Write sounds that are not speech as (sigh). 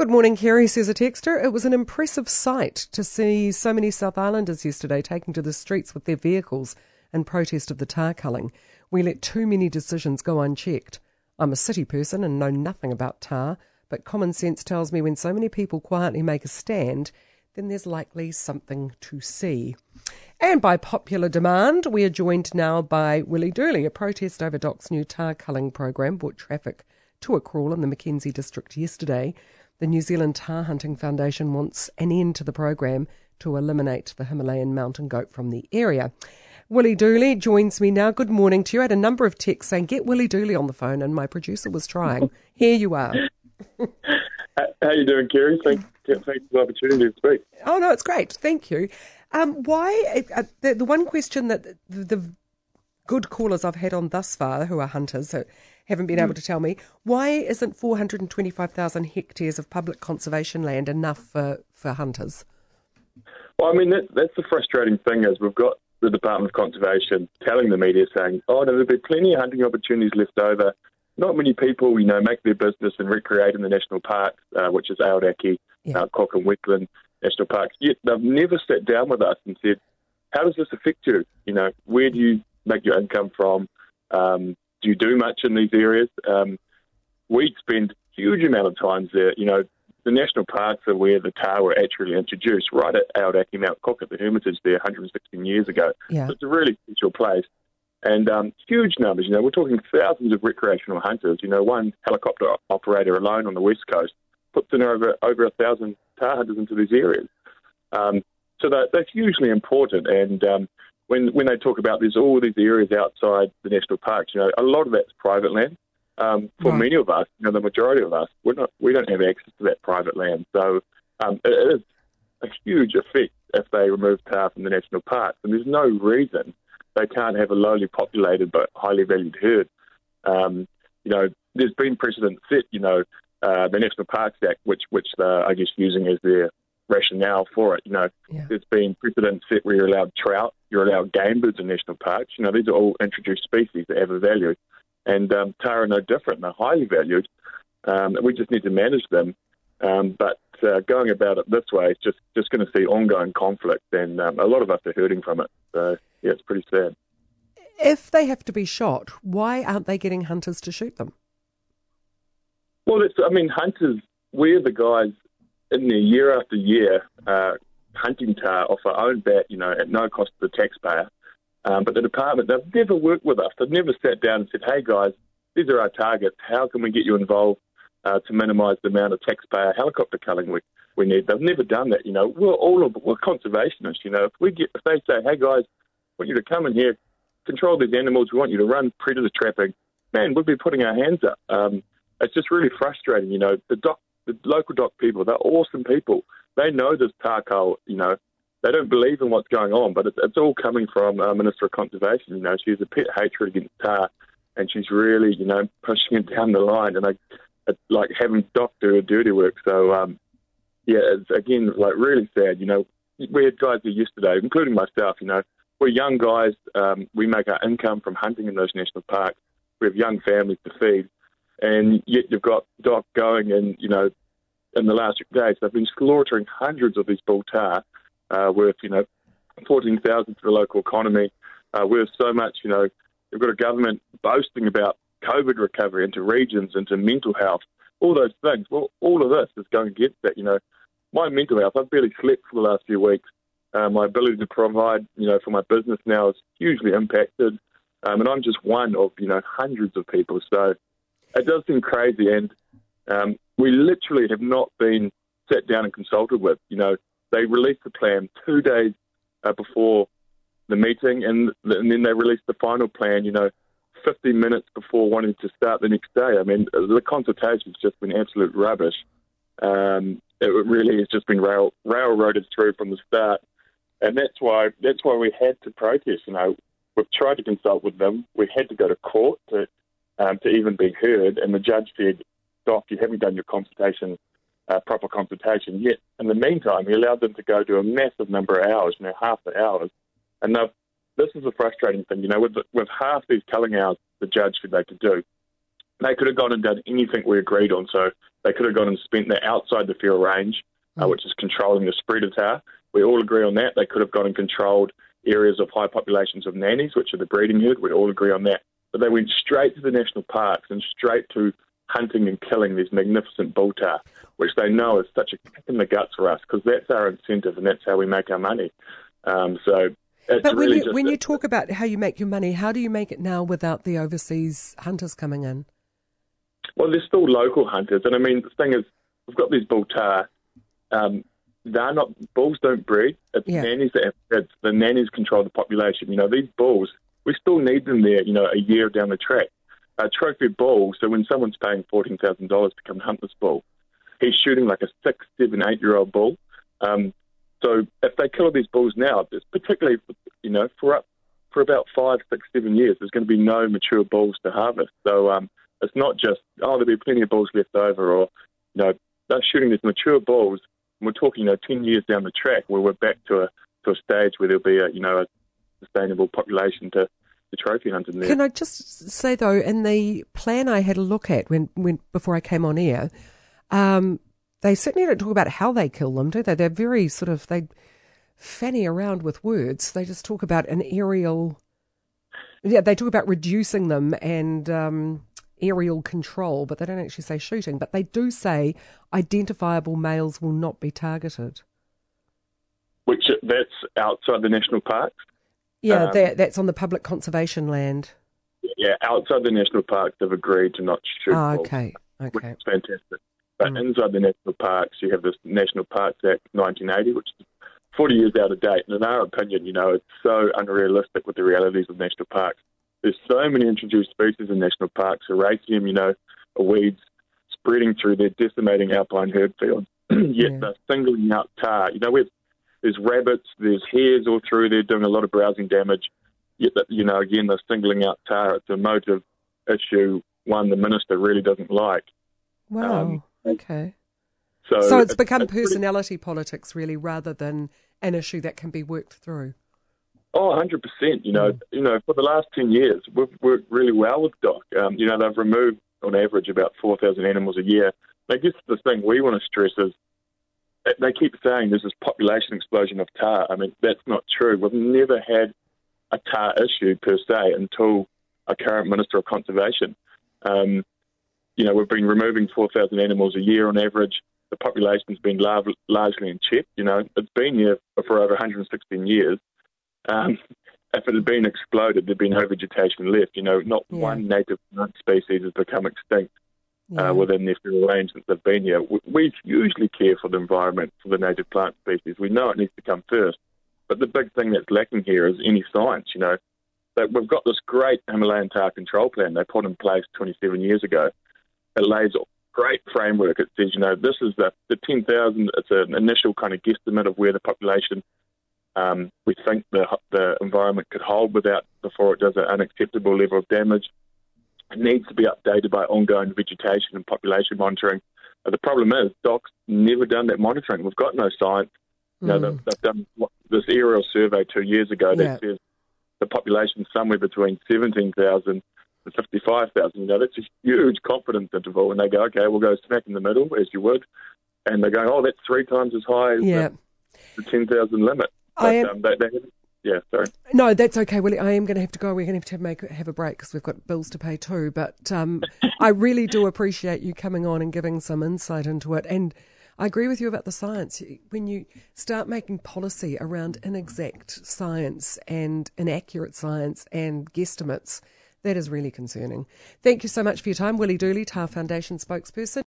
Good morning, Kerry, says a texter. It was an impressive sight to see so many South Islanders yesterday taking to the streets with their vehicles in protest of the tahr culling. We let too many decisions go unchecked. I'm a city person and know nothing about tahr, but common sense tells me when so many people quietly make a stand, then there's likely something to see. And by popular demand, we are joined now by Willie Dooley. A protest over DOC's new tahr culling program brought traffic to a crawl in the Mackenzie district yesterday. The New Zealand Tahr Hunting Foundation wants an end to the program to eliminate the Himalayan mountain goat from the area. Willie Dooley joins me now. Good morning to you. I had a number of texts saying, get Willie Dooley on the phone, and my producer was trying. (laughs) Here you are. How are you doing, Kerry? Thanks, thanks for the opportunity to speak. Oh, no, it's great. Thank you. Um, why, uh, the, the one question that the, the good callers I've had on thus far, who are hunters, so haven't been able to tell me. Why isn't 425,000 hectares of public conservation land enough for, for hunters? Well, I mean, that, that's the frustrating thing is we've got the Department of Conservation telling the media saying, oh, no, there'll be plenty of hunting opportunities left over. Not many people, you know, make their business and recreate in the national parks, uh, which is Aoraki, yeah. uh, Cook and Westland National Parks. Yet they've never sat down with us and said, how does this affect you? You know, where do you make your income from? Um, do you do much in these areas? Um, we spend huge amount of times there. You know, the national parks are where the tahr were actually introduced, right at Aoraki Mount Cook at the Hermitage there 116 years ago. Yeah. So it's a really special place. And um, huge numbers, you know, we're talking thousands of recreational hunters. You know, one helicopter operator alone on the west coast puts in over over a thousand tahr hunters into these areas. Um, so that, that's hugely important. And um, when when they talk about there's all these areas outside the national parks, you know, a lot of that's private land. Um, for right. many of us, you know, the majority of us, we're not, we don't have access to that private land. So um, it is a huge effect if they remove tahr from the national parks, and there's no reason they can't have a lowly populated but highly valued herd. Um, you know, there's been precedent set. You know, uh, the National Parks Act, which which they're, I guess using as their rationale for it. You know, yeah. there's been precedent set where you're allowed trout, you're allowed game birds in national parks. You know, these are all introduced species that have a value, and um, tahr are no different. They're highly valued. Um, we just need to manage them. Um, but uh, going about it this way is just just going to see ongoing conflict, and um, a lot of us are hurting from it. So yeah, it's pretty sad. If they have to be shot, why aren't they getting hunters to shoot them? Well, it's I mean, hunters. We're the guys in there year after year, uh, hunting tahr off our own bat, you know, at no cost to the taxpayer. Um, but the department, they've never worked with us. They've never sat down and said, hey guys, these are our targets. How can we get you involved uh, to minimise the amount of taxpayer helicopter culling we, we need? They've never done that. You know, we're all of, we're conservationists. You know, if we get if they say, hey guys, want you to come in here, control these animals. We want you to run predator trapping. Man, we'd be putting our hands up. Um, it's just really frustrating. You know, the doc the local DOC people, they're awesome people. They know this tahr cull, you know, they don't believe in what's going on, but it's, it's all coming from uh, Minister of Conservation. You know, she has a pet hatred against tahr, and she's really, you know, pushing it down the line, and it's like having DOC do dirty work. So, um, yeah, it's again like really sad. You know, we had guys here yesterday, including myself. You know, we're young guys. Um, we make our income from hunting in those national parks. We have young families to feed, and yet you've got DOC going and, you know, in the last few days, they've been slaughtering hundreds of these bull tahr uh, worth, you know, 14,000 to the local economy, uh, worth so much, you know, you've got a government boasting about COVID recovery into regions, into mental health, all those things. Well, all of this is going against that, you know. My mental health, I've barely slept for the last few weeks. Uh, my ability to provide, you know, for my business now is hugely impacted. Um, and I'm just one of, you know, hundreds of people. So it does seem crazy, and um, we literally have not been sat down and consulted with. You know, they released the plan two days uh, before the meeting, and, and then they released the final plan. You know, 15 minutes before wanting to start the next day. I mean, the consultation's just been absolute rubbish. Um, it really has just been rail, railroaded through from the start, and that's why that's why we had to protest. You know, we've tried to consult with them. We had to go to court to um, to even be heard. And the judge said, Doc, you haven't done your consultation, uh, proper consultation yet. In the meantime, he allowed them to go to a massive number of hours, you know, half the hours. And this is a frustrating thing, you know, with, with half these culling hours the judge said they could do, they could have gone and done anything we agreed on. So They could have gone and spent that outside the feral range, uh, which is controlling the spread of tahr. We all agree on that. They could have gone and controlled areas of high populations of nannies, which are the breeding herd. We all agree on that. But they went straight to the national parks and straight to hunting and killing these magnificent bull tahr, which they know is such a kick in the guts for us because that's our incentive and that's how we make our money. Um, so but when really you when a, you talk about how you make your money, how do you make it now without the overseas hunters coming in? Well, there's still local hunters, and I mean the thing is, we've got these bull tahr. Um, they're not bulls don't breed. It's yeah. nannies that have, it's the nannies control the population. You know these bulls, we still need them there. You know, a year down the track. A trophy bull. So when someone's paying fourteen thousand dollars to come hunt this bull, he's shooting like a six, seven, eight year old bull. Um, so if they kill these bulls now, particularly you know for up for about five, six, seven years, there's going to be no mature bulls to harvest. So um, it's not just oh there'll be plenty of bulls left over, or you know they're shooting these mature bulls. And we're talking you know ten years down the track where we're back to a to a stage where there'll be a you know a sustainable population to the trophy hunting there. Can I just say though, in the plan I had a look at when, when before I came on air, um, they certainly don't talk about how they kill them, do they? They're very sort of they fanny around with words. They just talk about an aerial. Yeah, they talk about reducing them and um, aerial control, but they don't actually say shooting. But they do say identifiable males will not be targeted. Which that's outside the national parks. Yeah, um, that, that's on the public conservation land. Yeah, outside the national parks, they've agreed to not shoot. Oh, okay, okay, which is fantastic. But mm. inside the national parks, you have this National Parks Act 1980, which is 40 years out of date. And in our opinion, you know, it's so unrealistic with the realities of national parks. There's so many introduced species in national parks. Hieracium, you know, weeds spreading through. They're decimating alpine herb fields. (clears throat) Yet yeah. they're singling out tahr. You know, we've there's rabbits, there's hares all through there doing a lot of browsing damage. Yet, you know, again, they're singling out tahr. It's a motive issue, one the minister really doesn't like. Wow. Um, okay. So, so it's, it's become it's personality pretty, politics, really, rather than an issue that can be worked through. Oh, 100%. You know, mm. you know, for the last 10 years, we've worked really well with DOC. Um, you know, they've removed, on average, about 4,000 animals a year. I guess the thing we want to stress is they keep saying there's this population explosion of tahr. I mean, that's not true. We've never had a tahr issue per se until a current Minister of Conservation. Um, you know, we've been removing 4,000 animals a year on average. The population's been lar- largely in check. You know, it's been here for over 116 years. Um, if it had been exploded, there'd be no vegetation left. You know, not yeah. one native plant species has become extinct yeah. uh, within their feral range since they've been here. We usually care for the environment, for the native plant species. We know it needs to come first. But the big thing that's lacking here is any science, you know. That we've got this great Himalayan tahr control plan they put in place 27 years ago. It lays a great framework. It says, you know, this is the, the 10,000, it's an initial kind of guesstimate of where the population um, we think the, the environment could hold without before it does an unacceptable level of damage. Needs to be updated by ongoing vegetation and population monitoring. But the problem is, DOC's never done that monitoring. We've got no science. You know, they've, hmm. they've, done this aerial survey two years ago that yeah. says the population somewhere between 17,000 and 55,000. You know, that's a huge confidence interval. And they go, okay, we'll go smack in the middle, as you would. And they're going, oh, that's three times as high as yeah. the, the 10,000 limit. But, I am, um, they, they yeah, sorry. No, that's okay, Willie. I am going to have to go. We're going to have to make have a break because we've got bills to pay too. But um, (laughs) I really do appreciate you coming on and giving some insight into it. And I agree with you about the science. When you start making policy around inexact science and inaccurate science and guesstimates, that is really concerning. Thank you so much for your time, Willie Dooley, Tahr Foundation spokesperson.